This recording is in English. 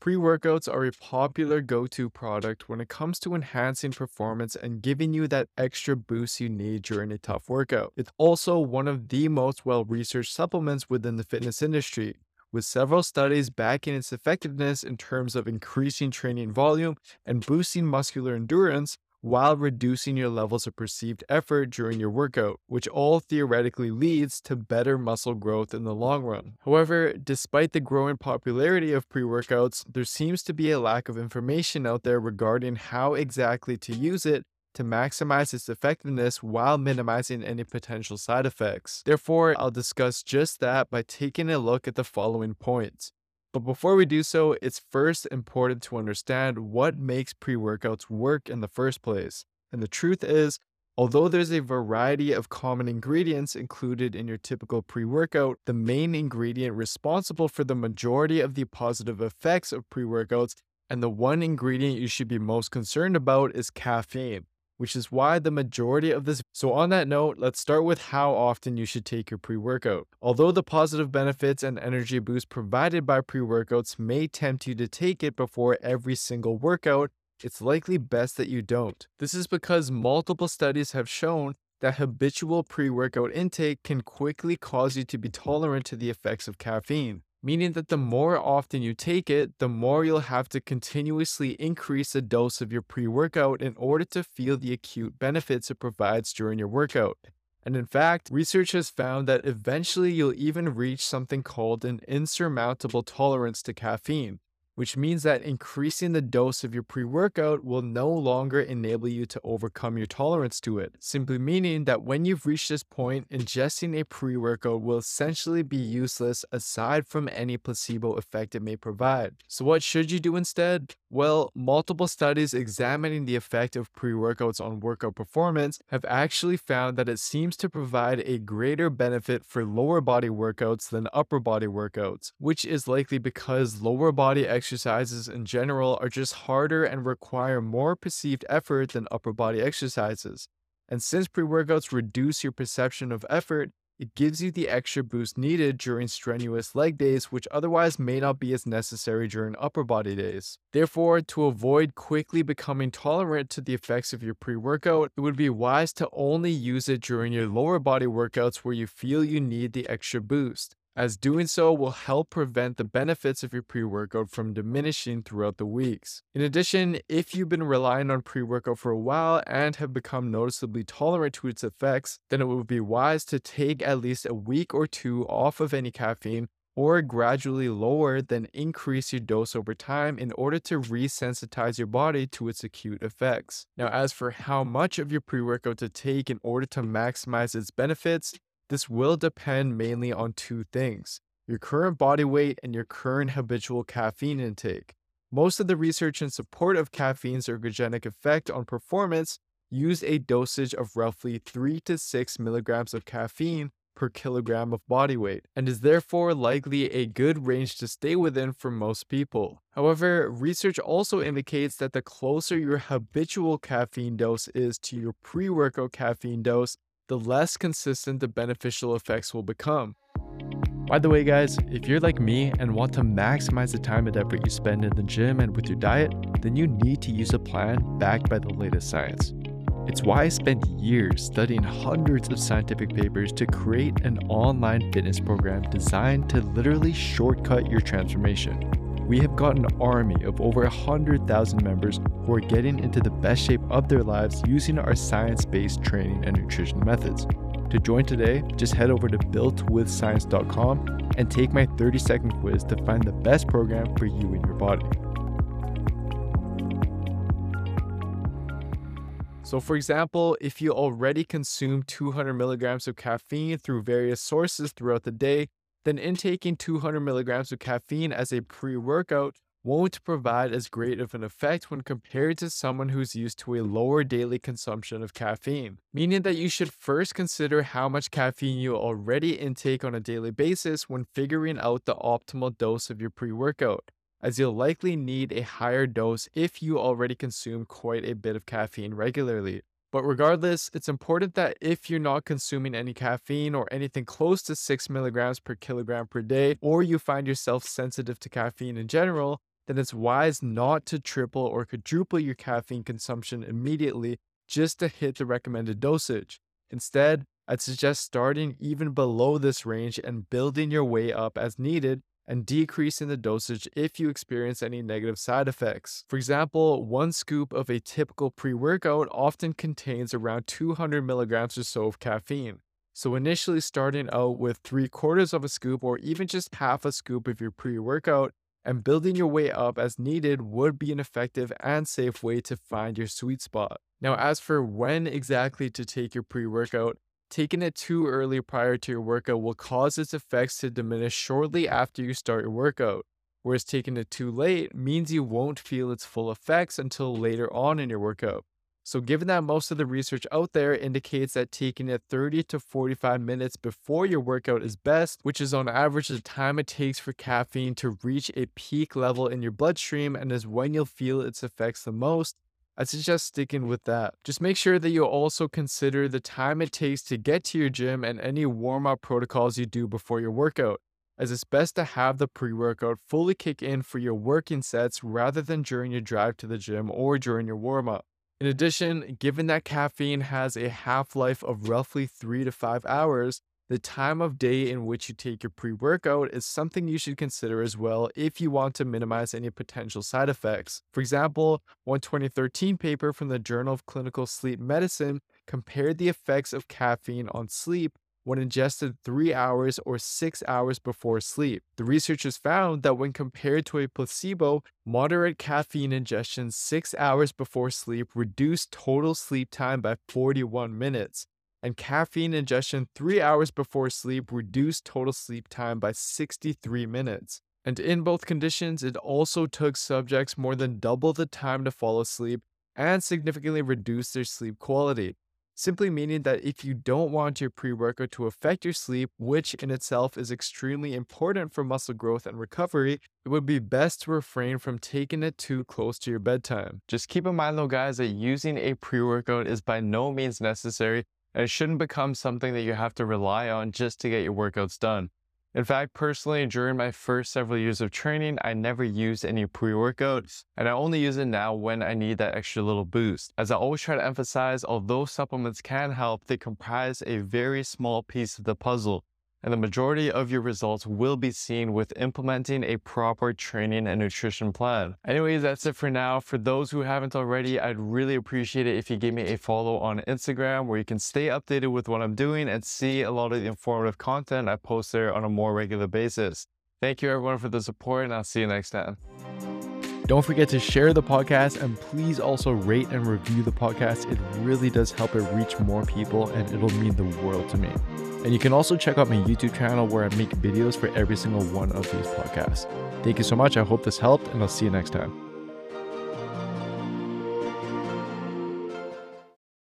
Pre workouts are a popular go to product when it comes to enhancing performance and giving you that extra boost you need during a tough workout. It's also one of the most well researched supplements within the fitness industry, with several studies backing its effectiveness in terms of increasing training volume and boosting muscular endurance while reducing your levels of perceived effort during your workout, which all theoretically leads to better muscle growth in the long run. However, despite the growing popularity of pre workouts, there seems to be a lack of information out there regarding how exactly to use it to maximize its effectiveness while minimizing any potential side effects. Therefore, I'll discuss just that by taking a look at the following points. But before we do so, it's first important to understand what makes pre workouts work in the first place. And the truth is, although there's a variety of common ingredients included in your typical pre workout, the main ingredient responsible for the majority of the positive effects of pre workouts and the one ingredient you should be most concerned about is caffeine which is why the majority of this. So, on that note, let's start with how often you should take your pre workout. Although the positive benefits and energy boost provided by pre workouts may tempt you to take it before every single workout, it's likely best that you don't. This is because multiple studies have shown that habitual pre workout intake can quickly cause you to be tolerant to the effects of caffeine meaning that the more often you take it, the more you'll have to continuously increase the dose of your pre workout in order to feel the acute benefits it provides during your workout. And in fact, research has found that eventually you'll even reach something called an insurmountable tolerance to caffeine, which means that increasing the dose of your pre workout will no longer enable you to overcome your tolerance to it, simply meaning that when you've reached this point, ingesting a pre workout will essentially be useless aside from any placebo effect it may provide. So, what should you do instead? Well, multiple studies examining the effect of pre workouts on workout performance have actually found that it seems to provide a greater benefit for lower body workouts than upper body workouts, which is likely because lower body exercise exercises in general are just harder and require more perceived effort than upper body exercises. And since pre workouts reduce your perception of effort, it gives you the extra boost needed during strenuous leg days, which otherwise may not be as necessary during upper body days. Therefore, to avoid quickly becoming tolerant to the effects of your pre workout, it would be wise to only use it during your lower body workouts where you feel you need the extra boost as doing so will help prevent the benefits of your pre workout from diminishing throughout the weeks. In addition, if you've been relying on pre workout for a while and have become noticeably tolerant to its effects, then it would be wise to take at least a week or two off of any caffeine or gradually lower then increase your dose over time in order to resensitize your body to its acute effects. Now, as for how much of your pre workout to take in order to maximize its benefits, this will depend mainly on two things your current body weight and your current habitual caffeine intake. Most of the research in support of caffeine's ergogenic effect on performance use a dosage of roughly 3 to 6 milligrams of caffeine per kilogram of body weight, and is therefore likely a good range to stay within for most people. However, research also indicates that the closer your habitual caffeine dose is to your pre workout caffeine dose, the less consistent the beneficial effects will become. By the way, guys, if you're like me and want to maximize the time and effort you spend in the gym and with your diet, then you need to use a plan backed by the latest science. It's why I spent years studying hundreds of scientific papers to create an online fitness program designed to literally shortcut your transformation we have got an army of over 100,000 members who are getting into the best shape of their lives using our science based training and nutrition methods. To join today, just head over to builtwithscience.com and take my 30 second quiz to find the best program for you and your body. So, for example, if you already consume 200 milligrams of caffeine through various sources throughout the day, then intaking 200 milligrams of caffeine as a pre workout won't provide as great of an effect when compared to someone who's used to a lower daily consumption of caffeine, meaning that you should first consider how much caffeine you already intake on a daily basis when figuring out the optimal dose of your pre workout, as you'll likely need a higher dose if you already consume quite a bit of caffeine regularly. But regardless, it's important that if you're not consuming any caffeine or anything close to 6 milligrams per kilogram per day, or you find yourself sensitive to caffeine in general, then it's wise not to triple or quadruple your caffeine consumption immediately just to hit the recommended dosage. Instead, I'd suggest starting even below this range and building your way up as needed and decreasing the dosage if you experience any negative side effects. For example, one scoop of a typical pre workout often contains around 200 milligrams or so of caffeine. So, initially starting out with three quarters of a scoop or even just half a scoop of your pre workout and building your way up as needed would be an effective and safe way to find your sweet spot. Now, as for when exactly to take your pre workout, Taking it too early prior to your workout will cause its effects to diminish shortly after you start your workout, whereas taking it too late means you won't feel its full effects until later on in your workout. So, given that most of the research out there indicates that taking it 30 to 45 minutes before your workout is best, which is on average the time it takes for caffeine to reach a peak level in your bloodstream and is when you'll feel its effects the most, I suggest sticking with that. Just make sure that you also consider the time it takes to get to your gym and any warm up protocols you do before your workout, as it's best to have the pre workout fully kick in for your working sets rather than during your drive to the gym or during your warm up. In addition, given that caffeine has a half life of roughly 3 to 5 hours, the time of day in which you take your pre workout is something you should consider as well if you want to minimize any potential side effects. For example, one 2013 paper from the Journal of Clinical Sleep Medicine compared the effects of caffeine on sleep when ingested three hours or six hours before sleep. The researchers found that when compared to a placebo, moderate caffeine ingestion six hours before sleep reduced total sleep time by 41 minutes and caffeine ingestion three hours before sleep reduced total sleep time by 63 minutes. And in both conditions, it also took subjects more than double the time to fall asleep and significantly reduced their sleep quality. Simply meaning that if you don't want your pre workout to affect your sleep, which in itself is extremely important for muscle growth and recovery, it would be best to refrain from taking it too close to your bedtime. Just keep in mind, though, guys, that using a pre workout is by no means necessary and it shouldn't become something that you have to rely on just to get your workouts done. In fact, personally, during my first several years of training, I never used any pre workouts, and I only use it now when I need that extra little boost. As I always try to emphasize, although supplements can help, they comprise a very small piece of the puzzle and the majority of your results will be seen with implementing a proper training and nutrition plan. Anyways, that's it for now. For those who haven't already, I'd really appreciate it if you give me a follow on Instagram where you can stay updated with what I'm doing and see a lot of the informative content I post there on a more regular basis. Thank you everyone for the support and I'll see you next time. Don't forget to share the podcast and please also rate and review the podcast. It really does help it reach more people and it'll mean the world to me. And you can also check out my YouTube channel where I make videos for every single one of these podcasts. Thank you so much. I hope this helped, and I'll see you next time.